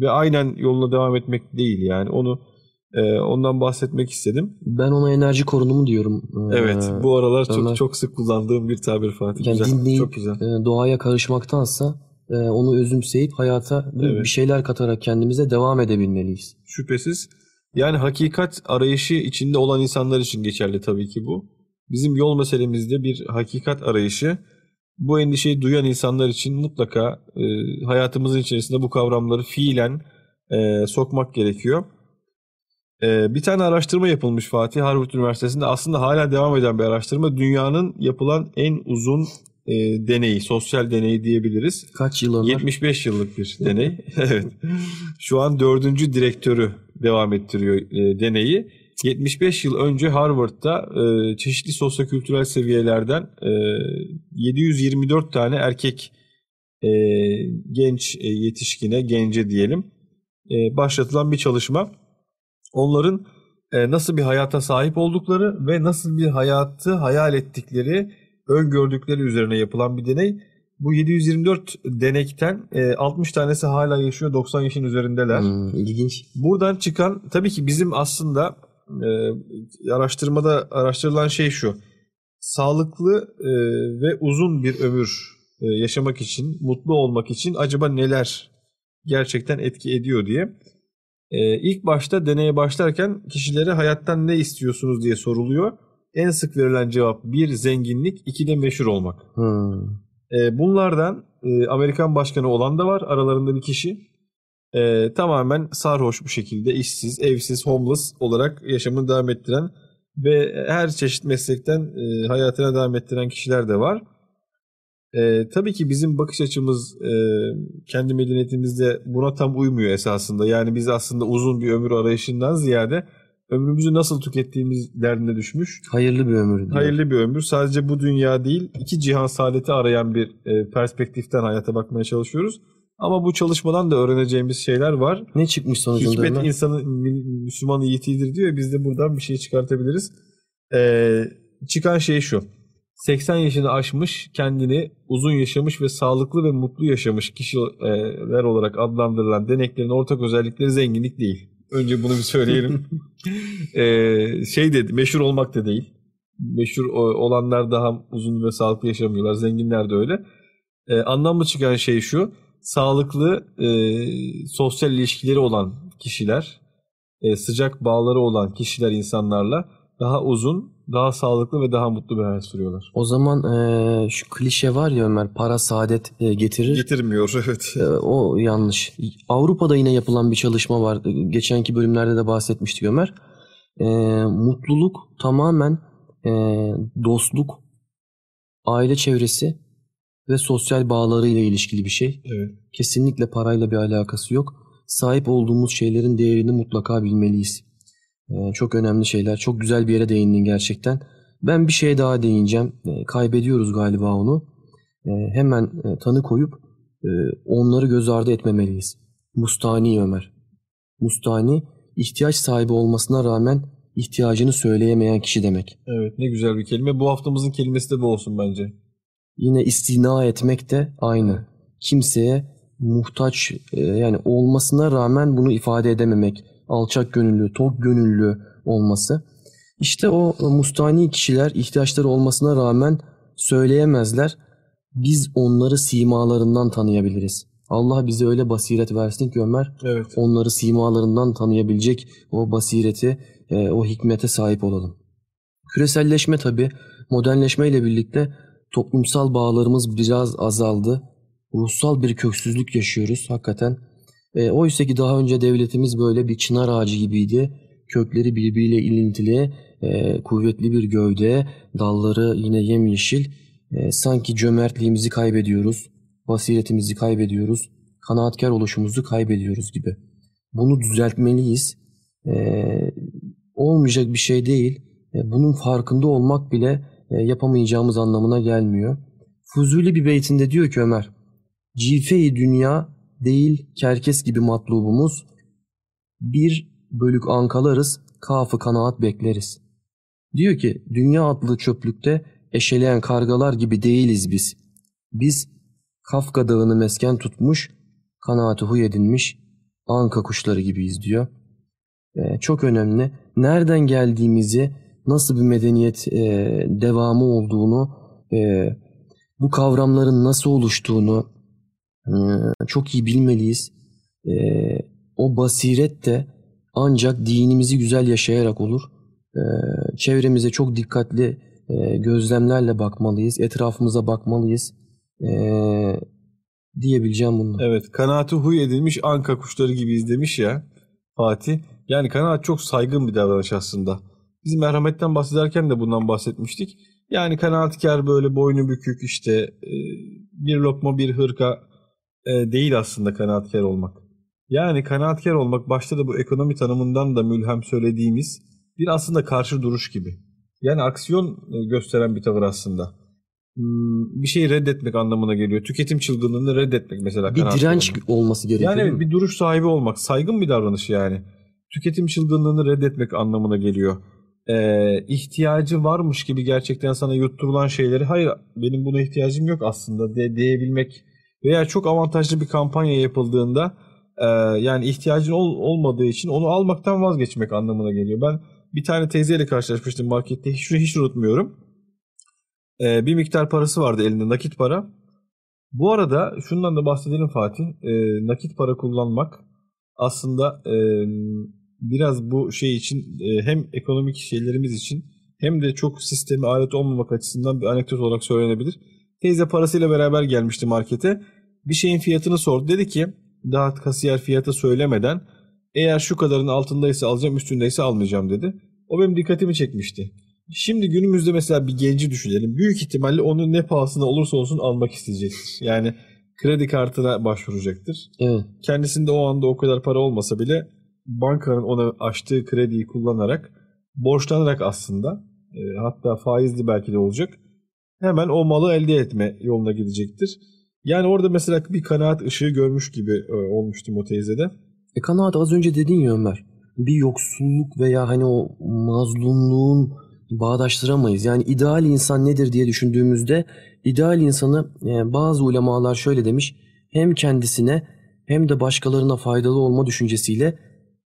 ve aynen yoluna devam etmek değil yani. Onu e, ondan bahsetmek istedim. Ben ona enerji korunumu diyorum. Ee, Evet, bu aralar çok Ömer- çok sık kullandığım bir tabir Fatih. yani güzel, dinleyip çok güzel. e, doğaya karışmaktansa e, onu özümseyip hayata Evet. bir şeyler katarak kendimize devam edebilmeliyiz. Şüphesiz. Yani hakikat arayışı içinde olan insanlar için geçerli tabii ki bu. Bizim yol meselemizde bir hakikat arayışı. Bu endişeyi duyan insanlar için mutlaka e, hayatımızın içerisinde bu kavramları fiilen e, sokmak gerekiyor. E, bir tane araştırma yapılmış Fatih Harvard Üniversitesi'nde. Aslında hala devam eden bir araştırma. Dünyanın yapılan en uzun e, deneyi, sosyal deneyi diyebiliriz. Kaç yıl Ömer? 75 yıllık bir deney. evet. Şu an dördüncü direktörü devam ettiriyor e, deneyi. 75 yıl önce Harvard'da e, çeşitli sosyokültürel seviyelerden e, 724 tane erkek e, genç e, yetişkine, gence diyelim e, başlatılan bir çalışma. Onların e, nasıl bir hayata sahip oldukları ve nasıl bir hayatı hayal ettikleri, öngördükleri üzerine yapılan bir deney. Bu 724 denekten e, 60 tanesi hala yaşıyor, 90 yaşın üzerindeler. Hmm, ilginç. Buradan çıkan tabii ki bizim aslında e, araştırmada araştırılan şey şu. Sağlıklı e, ve uzun bir ömür e, yaşamak için, mutlu olmak için acaba neler gerçekten etki ediyor diye. E, ilk başta deneye başlarken kişilere hayattan ne istiyorsunuz diye soruluyor. En sık verilen cevap bir zenginlik, iki de meşhur olmak. Hmm. E, bunlardan e, Amerikan başkanı olan da var aralarında bir kişi. E, tamamen sarhoş bir şekilde işsiz, evsiz, homeless olarak yaşamını devam ettiren ve her çeşit meslekten e, hayatına devam ettiren kişiler de var. E, tabii ki bizim bakış açımız e, kendi medeniyetimizde buna tam uymuyor esasında. Yani biz aslında uzun bir ömür arayışından ziyade ömrümüzü nasıl tükettiğimiz derdine düşmüş. Hayırlı bir ömür. diyor. Hayırlı bir ömür. Sadece bu dünya değil, iki cihan saadeti arayan bir e, perspektiften hayata bakmaya çalışıyoruz. Ama bu çalışmadan da öğreneceğimiz şeyler var. Ne çıkmış sonucunda Hikmet Ömer? insanın Müslümanı yiğitidir diyor biz de buradan bir şey çıkartabiliriz. Ee, çıkan şey şu. 80 yaşını aşmış, kendini uzun yaşamış ve sağlıklı ve mutlu yaşamış kişiler olarak adlandırılan deneklerin ortak özellikleri zenginlik değil. Önce bunu bir söyleyelim. Ee, şey dedi, meşhur olmak da değil. Meşhur olanlar daha uzun ve sağlıklı yaşamıyorlar. Zenginler de öyle. Ee, anlamlı çıkan şey şu. Sağlıklı e, sosyal ilişkileri olan kişiler, e, sıcak bağları olan kişiler insanlarla daha uzun, daha sağlıklı ve daha mutlu bir hayat sürüyorlar. O zaman eee, şu klişe var ya Ömer para saadet eee, getirir. Getirmiyor evet. Eee, o yanlış. Avrupa'da yine yapılan bir çalışma var. Geçenki bölümlerde de bahsetmiştik Ömer. Eee, mutluluk tamamen eee, dostluk, aile çevresi ve sosyal bağlarıyla ilişkili bir şey. Evet. Kesinlikle parayla bir alakası yok. Sahip olduğumuz şeylerin değerini mutlaka bilmeliyiz. Ee, çok önemli şeyler. Çok güzel bir yere değindin gerçekten. Ben bir şeye daha değineceğim. Ee, kaybediyoruz galiba onu. Ee, hemen e, tanı koyup e, onları göz ardı etmemeliyiz. Mustani Ömer. Mustani ihtiyaç sahibi olmasına rağmen ihtiyacını söyleyemeyen kişi demek. Evet ne güzel bir kelime. Bu haftamızın kelimesi de bu olsun bence. Yine istina etmek de aynı. Kimseye muhtaç e, yani olmasına rağmen bunu ifade edememek. Alçak gönüllü, tok gönüllü olması. İşte o mustani kişiler ihtiyaçları olmasına rağmen söyleyemezler. Biz onları simalarından tanıyabiliriz. Allah bize öyle basiret versin ki Ömer Evet. onları simalarından tanıyabilecek o basireti, e, o hikmete sahip olalım. Küreselleşme tabi, modernleşme ile birlikte toplumsal bağlarımız biraz azaldı. Ruhsal bir köksüzlük yaşıyoruz hakikaten. E, oysa ki daha önce devletimiz böyle bir çınar ağacı gibiydi. Kökleri birbiriyle ilintili, e, kuvvetli bir gövde, dalları yine yemyeşil. E, sanki cömertliğimizi kaybediyoruz, basiretimizi kaybediyoruz, kanaatkar oluşumuzu kaybediyoruz gibi. Bunu düzeltmeliyiz. Ee, olmayacak bir şey değil. E, bunun farkında olmak bile e, yapamayacağımız anlamına gelmiyor. Fuzuli bir beytinde diyor ki Ömer, Cife-i dünya değil kerkes gibi matlubumuz, bir bölük ankalarız, kafı kanaat bekleriz. Diyor ki dünya adlı çöplükte eşeleyen kargalar gibi değiliz biz. Biz Kafka dağını mesken tutmuş, kanaati huy edinmiş anka kuşları gibiyiz diyor. Ee, çok önemli. Nereden geldiğimizi, nasıl bir medeniyet e, devamı olduğunu, e, bu kavramların nasıl oluştuğunu çok iyi bilmeliyiz. E, o basiret de ancak dinimizi güzel yaşayarak olur. E, çevremize çok dikkatli e, gözlemlerle bakmalıyız, etrafımıza bakmalıyız. Diyebileceğim bunlar. Evet. Kanaati huy edilmiş anka kuşları gibiyiz demiş ya Fatih. Yani kanaat çok saygın bir davranış aslında. Biz merhametten bahsederken de bundan bahsetmiştik. Yani kanaatkar böyle boynu bükük işte e, bir lokma bir hırka e, değil aslında kanaatkar olmak. Yani kanaatkar olmak başta da bu ekonomi tanımından da mülhem söylediğimiz bir aslında karşı duruş gibi. Yani aksiyon e, gösteren bir tavır aslında. Hmm, Bir şeyi reddetmek anlamına geliyor. Tüketim çılgınlığını reddetmek mesela. Bir direnç olmak. olması gerekiyor. Yani evet, bir duruş sahibi olmak, saygın bir davranış yani. Tüketim çılgınlığını reddetmek anlamına geliyor. Ee, ihtiyacı varmış gibi gerçekten sana yutturulan şeyleri hayır benim buna ihtiyacım yok aslında de, diyebilmek veya çok avantajlı bir kampanya yapıldığında e, yani ihtiyacın ol- olmadığı için onu almaktan vazgeçmek anlamına geliyor. Ben bir tane teyzeyle karşılaşmıştım markette hiç, hiç unutmuyorum. Ee, bir miktar parası vardı elinde nakit para. Bu arada şundan da bahsedelim Fatih. Ee, nakit para kullanmak aslında e, biraz bu şey için e, hem ekonomik şeylerimiz için hem de çok sisteme alet olmamak açısından bir anekdot olarak söylenebilir. Teyze parasıyla beraber gelmişti markete. Bir şeyin fiyatını sordu. Dedi ki daha kasiyer fiyatı söylemeden eğer şu kadarın altındaysa alacağım üstündeyse almayacağım dedi. O benim dikkatimi çekmişti. Şimdi günümüzde mesela bir genci düşünelim. Büyük ihtimalle onu ne pahasına olursa olsun almak isteyecektir. Yani kredi kartına başvuracaktır. Evet. Kendisinde o anda o kadar para olmasa bile bankanın ona açtığı krediyi kullanarak borçlanarak aslında e, hatta faizli belki de olacak hemen o malı elde etme yoluna gidecektir. Yani orada mesela bir kanaat ışığı görmüş gibi e, olmuştum o teyzede. E kanaat az önce dedin ya Ömer. Bir yoksulluk veya hani o mazlumluğun bağdaştıramayız. Yani ideal insan nedir diye düşündüğümüzde ideal insanı e, bazı ulemalar şöyle demiş. Hem kendisine hem de başkalarına faydalı olma düşüncesiyle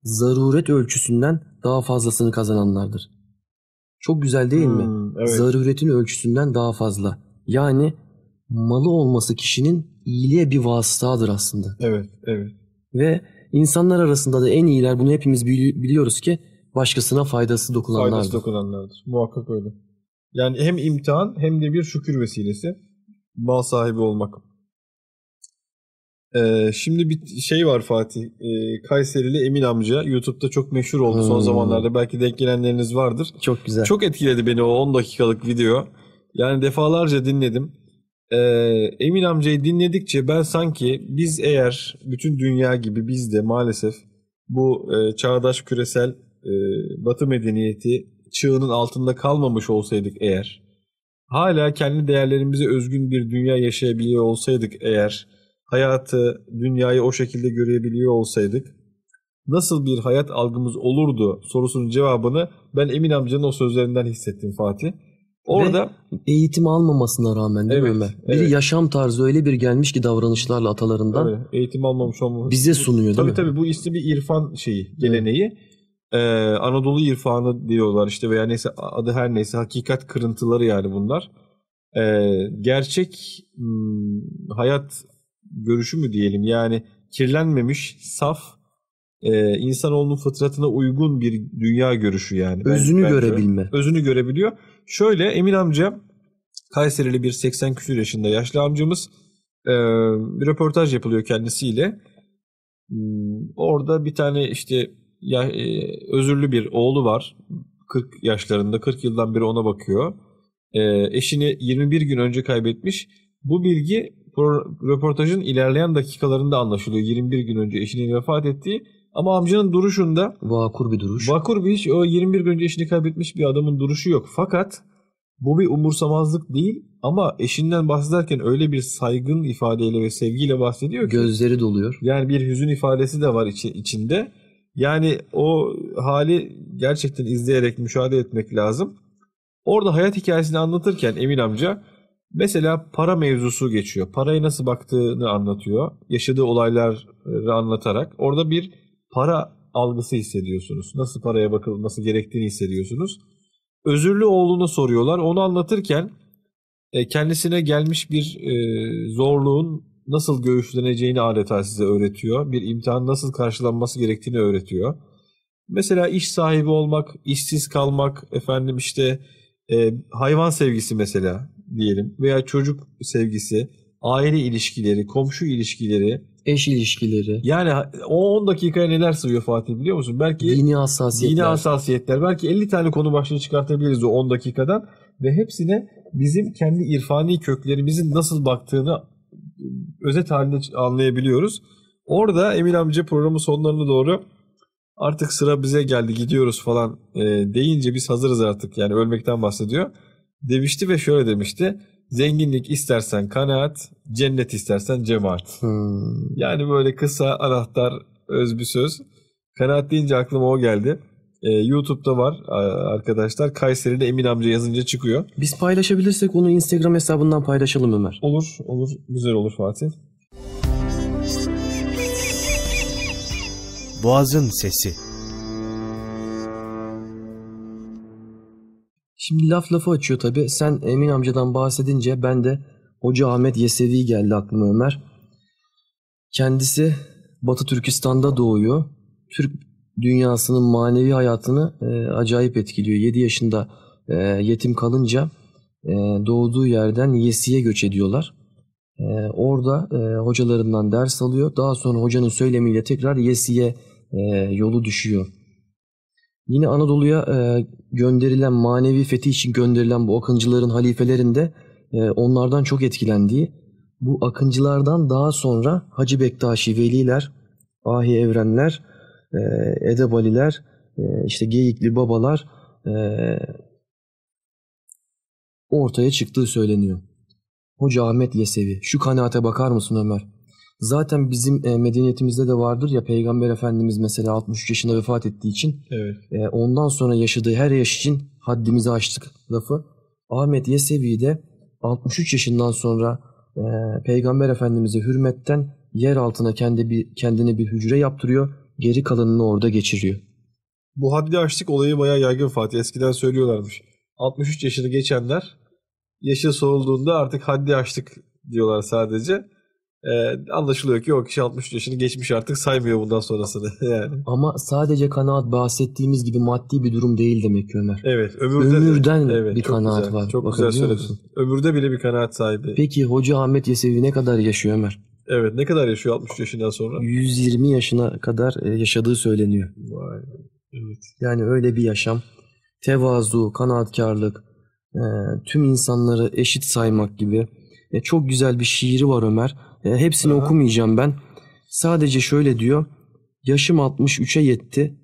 zaruret ölçüsünden daha fazlasını kazananlardır. Çok güzel değil mi? Hmm, evet. Zaruretin ölçüsünden daha fazla. Yani malı olması kişinin iyiliğe bir vasıtadır aslında. Evet, evet. Ve insanlar arasında da en iyiler bunu hepimiz bili- biliyoruz ki başkasına faydası dokunanlardır. Faydası dokunanlardır. Muhakkak öyle. Yani hem imtihan hem de bir şükür vesilesi. Mal sahibi olmak. Ee, şimdi bir şey var Fatih. Ee, Kayserili Emin amca. YouTube'da çok meşhur oldu son Hmm. zamanlarda. Belki denk gelenleriniz vardır. Çok güzel. Çok etkiledi beni o 10 dakikalık video. Yani defalarca dinledim. Ee, Emin amcayı dinledikçe ben sanki biz eğer bütün dünya gibi biz de maalesef bu e, çağdaş küresel e, batı medeniyeti çığının altında kalmamış olsaydık eğer hala kendi değerlerimize özgün bir dünya yaşayabiliyor olsaydık eğer hayatı, dünyayı o şekilde görebiliyor olsaydık nasıl bir hayat algımız olurdu sorusunun cevabını ben Emin amcanın o sözlerinden hissettim Fatih. Orada Eğitim almamasına rağmen değil mi Evet, Ömer? Biri evet. yaşam tarzı öyle bir gelmiş ki davranışlarla atalarından Evet, eğitim almamış olmaması. bize sunuyor değil Tabii mi? tabii bu ismi bir irfan şeyi, geleneği. Ee, Anadolu irfanı diyorlar işte veya neyse adı her neyse hakikat kırıntıları yani bunlar. Ee, gerçek hmm, hayat görüşü mü diyelim yani kirlenmemiş, saf, e, insanoğlunun fıtratına uygun bir dünya görüşü yani. Ben- Özünü bence. görebilme. Özünü görebiliyor. Şöyle Emin amca Kayserili bir 80 küsur yaşında yaşlı amcamız e, bir röportaj yapılıyor kendisiyle. Hmm, Orada bir tane işte ya, e, özürlü bir oğlu var. 40 yaşlarında 40 yıldan beri ona bakıyor. E, eşini 21 gün önce kaybetmiş. Bu bilgi röportajın ilerleyen dakikalarında anlaşılıyor. 21 gün önce eşinin vefat ettiği. Ama amcanın duruşunda Vakur bir duruş. Vakur bir iş. O 21 gün önce eşini kaybetmiş bir adamın duruşu yok. Fakat bu bir umursamazlık değil ama eşinden bahsederken öyle bir saygın ifadeyle ve sevgiyle bahsediyor ki. Gözleri doluyor. Yani bir hüzün ifadesi de var içi- içinde. Yani o hali gerçekten izleyerek müşahede etmek lazım. Orada hayat hikayesini anlatırken Emin amca mesela para mevzusu geçiyor. Paraya nasıl baktığını anlatıyor. Yaşadığı olayları anlatarak. Orada bir para algısı hissediyorsunuz. Nasıl paraya bakılması gerektiğini hissediyorsunuz. Özürlü oğlunu soruyorlar. Onu anlatırken e, kendisine gelmiş bir e, zorluğun nasıl göğüsleneceğini adeta size öğretiyor. Bir imtihan nasıl karşılanması gerektiğini öğretiyor. Mesela iş sahibi olmak, işsiz kalmak, efendim işte e, hayvan sevgisi mesela diyelim veya çocuk sevgisi, aile ilişkileri, komşu ilişkileri. Eş ilişkileri. Yani o 10 dakikaya neler sığıyor Fatih biliyor musun? Belki Dini hassasiyetler. Dini hassasiyetler. Belki 50 tane konu başlığı çıkartabiliriz o 10 dakikadan ve hepsine bizim kendi irfani köklerimizin nasıl baktığını özet halinde anlayabiliyoruz. Orada Emin amca programın sonlarına doğru artık sıra bize geldi gidiyoruz falan e, deyince biz hazırız artık yani ölmekten bahsediyor. Demişti ve şöyle demişti. Zenginlik istersen kanaat, cennet istersen cemaat. Hmm. Yani böyle kısa anahtar öz bir söz. Kanaat deyince aklıma o geldi. Ee, YouTube'da var arkadaşlar. Kayseri'de Emin amca yazınca çıkıyor. Biz paylaşabilirsek onu Instagram hesabından paylaşalım Ömer. Olur, olur. Güzel olur Fatih. Boğazın Sesi Şimdi laf lafı açıyor tabi. Sen Emin amcadan bahsedince ben de Hoca Ahmet Yesevi geldi aklıma Ömer. Kendisi Batı Türkistan'da doğuyor. Türk dünyasının manevi hayatını e, acayip etkiliyor. 7 yaşında e, yetim kalınca e, doğduğu yerden Yesi'ye göç ediyorlar. E, orada e, hocalarından ders alıyor. Daha sonra hocanın söylemiyle tekrar Yesi'ye e, yolu düşüyor. Yine Anadolu'ya e, gönderilen manevi fethi için gönderilen bu akıncıların halifelerinde e, onlardan çok etkilendiği bu akıncılardan daha sonra Hacı Bektaşi veliler, Ahi Evrenler, e, Edebaliler, e, işte Geyikli babalar e, ortaya çıktığı söyleniyor. Hoca Ahmet Yesevi. Şu kanaate bakar mısın Ömer? Zaten bizim e, medeniyetimizde de vardır ya Peygamber Efendimiz mesela 63 yaşında vefat ettiği için Evet. e, ondan sonra yaşadığı her yaş için haddimizi aştık lafı. Ahmet Yesevi de 63 yaşından sonra e, Peygamber Efendimiz'e hürmetten yer altına kendi bir, kendine bir hücre yaptırıyor. Geri kalanını orada geçiriyor. Bu haddi aştık olayı bayağı yaygın Fatih. Eskiden söylüyorlarmış. 63 yaşını geçenler yaşı sorulduğunda artık haddi aştık diyorlar sadece. Ee, anlaşılıyor ki o kişi 63 yaşını geçmiş artık saymıyor bundan sonrasını yani. Ama sadece kanaat bahsettiğimiz gibi maddi bir durum değil demek ki Ömer. Evet, ömürde Ömürden evet, bir kanaat güzel, var. Çok Bakabiliyor güzel söyledin. Ömürde bile bir kanaat sahibi. Peki Hoca Ahmet Yesevi ne kadar yaşıyor Ömer? Evet, ne kadar yaşıyor 63 yaşından sonra? 120 yaşına kadar e, yaşadığı söyleniyor. Vay. Evet. Yani öyle bir yaşam. Tevazu, kanaatkarlık, e, tüm insanları eşit saymak gibi. E, çok güzel bir şiiri var Ömer. E, hepsini Aha. okumayacağım ben. Sadece şöyle diyor. Yaşım 63'e yetti.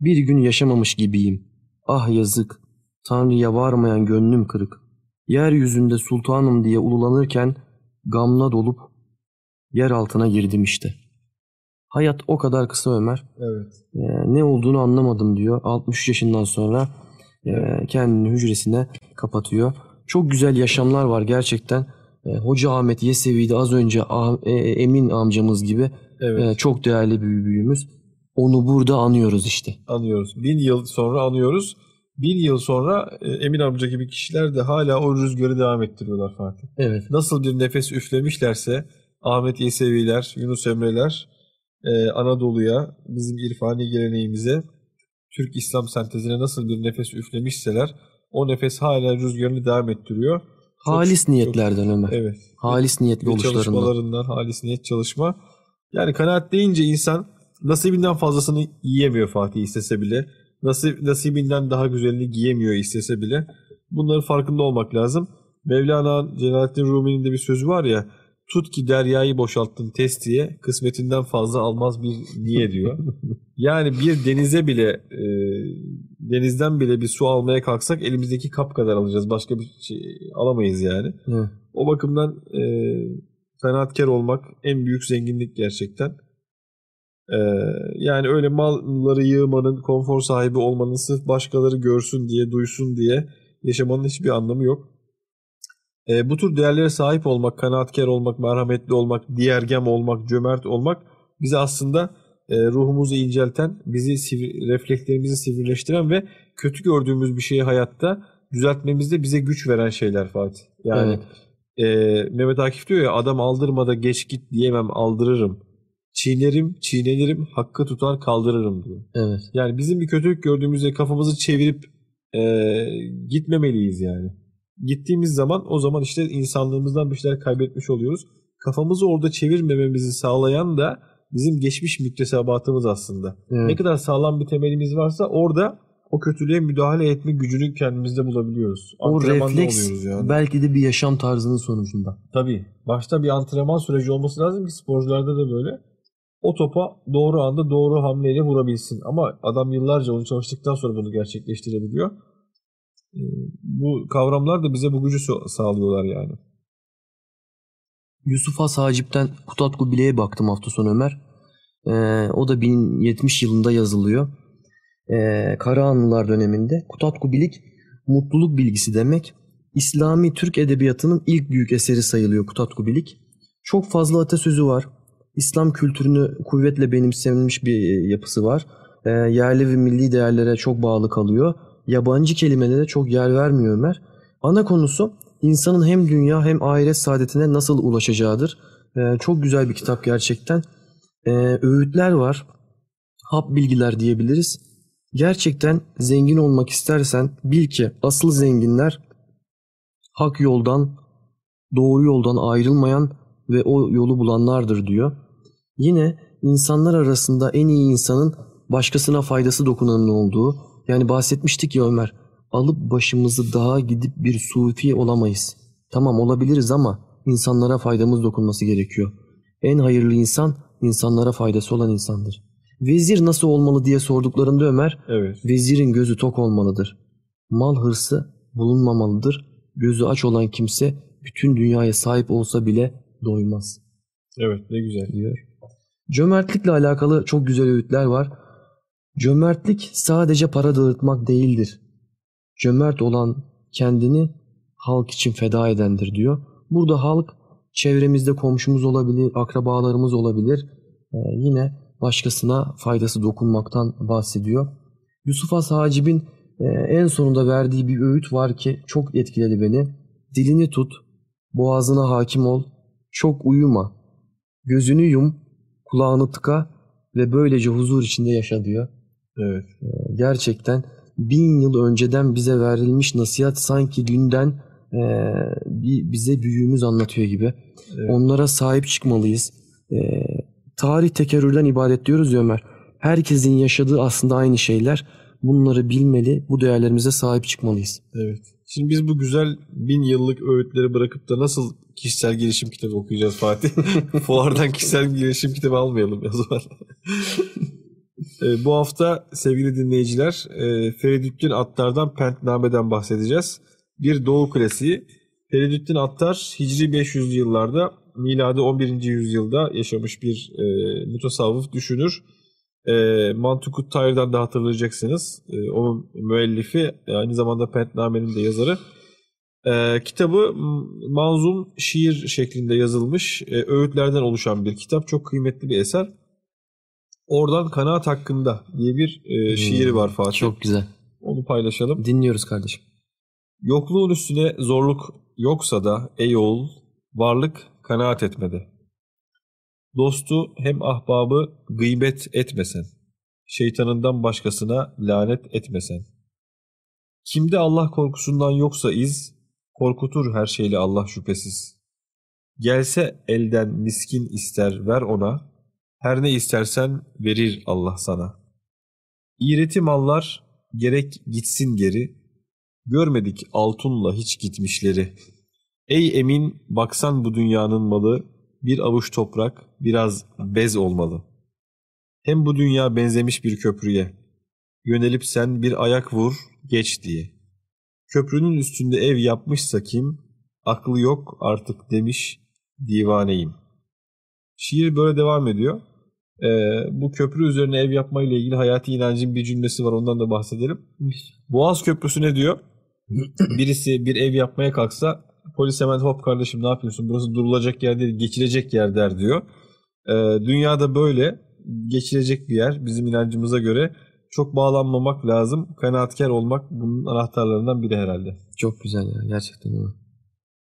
Bir gün yaşamamış gibiyim. Ah yazık. Tanrı'ya varmayan gönlüm kırık. Yeryüzünde sultanım diye ululanırken gamla dolup yer altına girdim işte. Hayat o kadar kısa Ömer. Evet. Ee, ne olduğunu anlamadım diyor. 63 yaşından sonra e, kendini hücresine kapatıyor. Çok güzel yaşamlar var gerçekten. E, Hoca Ahmet Yesevi'de az önce Ah- e, Emin amcamız gibi Evet. e, çok değerli bir büyüğümüz. Onu burada anıyoruz işte. Anıyoruz. Bin yıl sonra anıyoruz. Bin yıl sonra Emin amca gibi kişiler de hala o rüzgarı devam ettiriyorlar Fatih. Evet. Nasıl bir nefes üflemişlerse Ahmet Yeseviler, Yunus Emreler Anadolu'ya, bizim irfani geleneğimize, Türk İslam sentezine nasıl bir nefes üflemişseler o nefes hala rüzgarını devam ettiriyor. Çok- Halis niyetlerden Ömer. Evet. Halis niyetli oluşlarından. çalışmalarından, halis niyet çalışma. Yani kanaat deyince insan nasibinden fazlasını yiyemiyor Fatih istese bile. Nasip, nasibinden daha güzelini giyemiyor istese bile. Bunların farkında olmak lazım. Mevlana Celaleddin Rumi'nin de bir sözü var ya tut ki deryayı boşalttın testiye kısmetinden fazla almaz bir niye diyor. yani bir denize bile e, denizden bile bir su almaya kalksak elimizdeki kap kadar alacağız. Başka bir şey alamayız yani. O bakımdan e, kanaatkar olmak en büyük zenginlik gerçekten. E, yani öyle malları yığmanın, konfor sahibi olmanın sırf başkaları görsün diye, duysun diye yaşamanın hiçbir anlamı yok. E, bu tür değerlere sahip olmak, kanaatkar olmak, merhametli olmak, diğergem olmak, cömert olmak bizi aslında e, ruhumuzu incelten, bizi sivri, reflekslerimizi sivrileştiren ve kötü gördüğümüz bir şeyi hayatta düzeltmemizde bize güç veren şeyler Fatih. Yani Evet. e, Mehmet Akif diyor ya adam aldırmada geç git diyemem aldırırım. Çiğnerim, çiğnenirim, hakkı tutar kaldırırım diyor. Evet. Yani bizim bir kötülük gördüğümüzde kafamızı çevirip e, gitmemeliyiz yani. Gittiğimiz zaman o zaman işte insanlığımızdan bir şeyler kaybetmiş oluyoruz. Kafamızı orada çevirmememizi sağlayan da bizim geçmiş müktesebatımız aslında. Evet. Ne kadar sağlam bir temelimiz varsa orada o kötülüğe müdahale etme gücünü kendimizde bulabiliyoruz. O refleks yani. belki de bir yaşam tarzının sonucunda. Tabii. Başta bir antrenman süreci olması lazım ki sporcularda da böyle. O topa doğru anda doğru hamleyle vurabilsin. Ama adam yıllarca onu çalıştıktan sonra bunu gerçekleştirebiliyor. Ee, Bu kavramlar da bize bu gücü sağlıyorlar yani. Yusuf Has Hacip'ten Kutatku Bile'ye baktım hafta sonu Ömer. Ee, o da 1070 yılında yazılıyor. Ee, Karahanlılar döneminde. Kutatku Bilik mutluluk bilgisi demek. İslami Türk edebiyatının ilk büyük eseri sayılıyor Kutatku Bilik. Çok fazla atasözü var. İslam kültürünü kuvvetle benimsenmiş bir e, yapısı var. Ee, yerli ve milli değerlere çok bağlı kalıyor. Yabancı kelimelere çok yer vermiyor Ömer. Ana konusu insanın hem dünya hem ahiret saadetine nasıl ulaşacağıdır. Ee, çok güzel bir kitap gerçekten. Ee, öğütler var. Hap bilgiler diyebiliriz. Gerçekten zengin olmak istersen bil ki asıl zenginler hak yoldan, doğru yoldan ayrılmayan ve o yolu bulanlardır diyor. Yine insanlar arasında en iyi insanın başkasına faydası dokunanın olduğu. Yani bahsetmiştik ya Ömer. Alıp başımızı dağa gidip bir sufi olamayız. Tamam olabiliriz ama insanlara faydamız dokunması gerekiyor. En hayırlı insan insanlara faydası olan insandır. Vezir nasıl olmalı diye sorduklarında Ömer, Evet. vezirin gözü tok olmalıdır. Mal hırsı bulunmamalıdır. Gözü aç olan kimse bütün dünyaya sahip olsa bile doymaz Evet ne güzel. diyor. Cömertlikle alakalı çok güzel öğütler var. Cömertlik sadece para dağıtmak değildir. Cömert olan kendini halk için feda edendir diyor. Burada halk çevremizde komşumuz olabilir, akrabalarımız olabilir. Ee, yine başkasına faydası dokunmaktan bahsediyor. Yusuf Has Hacib'in e, en sonunda verdiği bir öğüt var ki çok etkiledi beni. Dilini tut, boğazına hakim ol, çok uyuma, gözünü yum, kulağını tıka ve böylece huzur içinde yaşa diyor. Evet. Gerçekten bin yıl önceden bize verilmiş nasihat sanki dünden e, bir bize büyüğümüz anlatıyor gibi. Evet. Onlara sahip çıkmalıyız. E, tarih tekerrürden ibaret diyoruz ya Ömer. Herkesin yaşadığı aslında aynı şeyler. Bunları bilmeli, bu değerlerimize sahip çıkmalıyız. Evet. Şimdi biz bu güzel bin yıllık öğütleri bırakıp da nasıl kişisel gelişim kitabı okuyacağız Fatih? Fuardan kişisel gelişim kitabı almayalım o zaman. E, bu hafta sevgili dinleyiciler e, Feridüddin Attar'dan Pentname'den bahsedeceğiz. Bir Doğu klasiği. Feridüddin Attar Hicri 500'lü yıllarda miladi 11. yüzyılda yaşamış bir e, mutasavvıf düşünür. E, Mantukut Tayr'dan da hatırlayacaksınız. E, onun müellifi aynı zamanda Pentname'nin de yazarı. E, kitabı manzum şiir şeklinde yazılmış, e, öğütlerden oluşan bir kitap. Çok kıymetli bir eser. Oradan Kanaat Hakkında diye bir e, şiiri var Fatih. Çok güzel. Onu paylaşalım. Dinliyoruz kardeşim. Yokluğun üstüne zorluk yoksa da ey oğul varlık kanaat etmede. Dostu hem ahbabı gıybet etmesen. Şeytanından başkasına lanet etmesen. Kimde Allah korkusundan yoksa iz, korkutur her şeyle Allah şüphesiz. Gelse elden miskin ister ver ona, her ne istersen verir Allah sana. İğreti mallar gerek gitsin geri, Görmedik altınla hiç gitmişleri. Ey emin baksan bu dünyanın malı bir avuç toprak biraz bez olmalı. Hem bu dünya benzemiş bir köprüye. Yönelip sen bir ayak vur geç diye. Köprünün üstünde ev yapmışsa kim aklı yok artık demiş divaneyim. Şiir böyle devam ediyor. Ee, bu köprü üzerine ev yapmayla ilgili hayati inancın bir cümlesi var ondan da bahsedelim. Boğaz Köprüsü ne diyor? Birisi bir ev yapmaya kalksa polis hemen hop kardeşim ne yapıyorsun burası durulacak yer değil geçilecek yer der diyor. Ee, dünyada böyle geçilecek bir yer bizim inancımıza göre çok bağlanmamak lazım. Kanaatkar olmak bunun anahtarlarından biri herhalde. Çok güzel ya gerçekten öyle.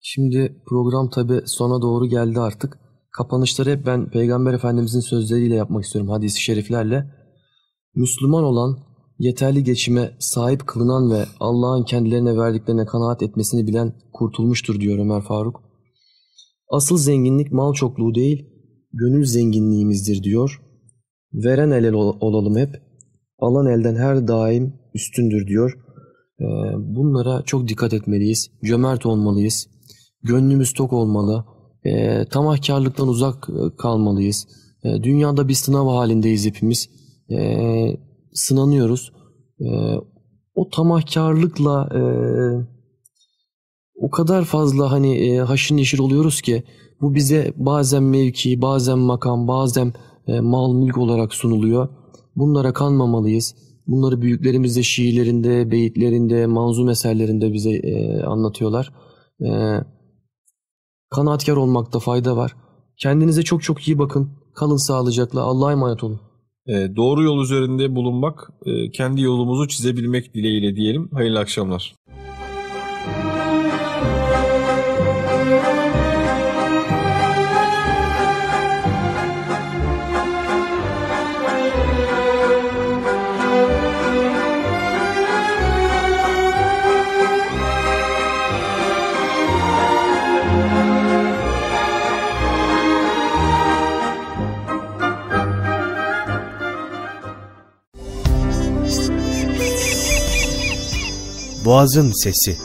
Şimdi program tabi sona doğru geldi artık. Kapanışları hep ben Peygamber Efendimizin sözleriyle yapmak istiyorum hadis-i şeriflerle. Müslüman olan, yeterli geçime sahip kılınan ve Allah'ın kendilerine verdiklerine kanaat etmesini bilen kurtulmuştur diyor Ömer Faruk. Asıl zenginlik mal çokluğu değil, gönül zenginliğimizdir diyor. Veren el ol- olalım hep, alan elden her daim üstündür diyor. Ee, Bunlara çok dikkat etmeliyiz, cömert olmalıyız, gönlümüz tok olmalı, e, tamahkarlıktan uzak e, kalmalıyız. E, dünyada bir sınav halindeyiz hepimiz. E, sınanıyoruz. E, o tamahkarlıkla e, o kadar fazla hani e, haşır neşir oluyoruz ki bu bize bazen mevki, bazen makam, bazen e, mal mülk olarak sunuluyor. Bunlara kanmamalıyız. Bunları büyüklerimiz de şiirlerinde, beyitlerinde, manzum eserlerinde bize e, anlatıyorlar. E, kanaatkar olmakta fayda var. Kendinize çok çok iyi bakın. Kalın sağlıcakla. Allah'a emanet olun. Ee, doğru yol üzerinde bulunmak, e, kendi yolumuzu çizebilmek dileğiyle diyelim. Hayırlı akşamlar. Boğazın Sesi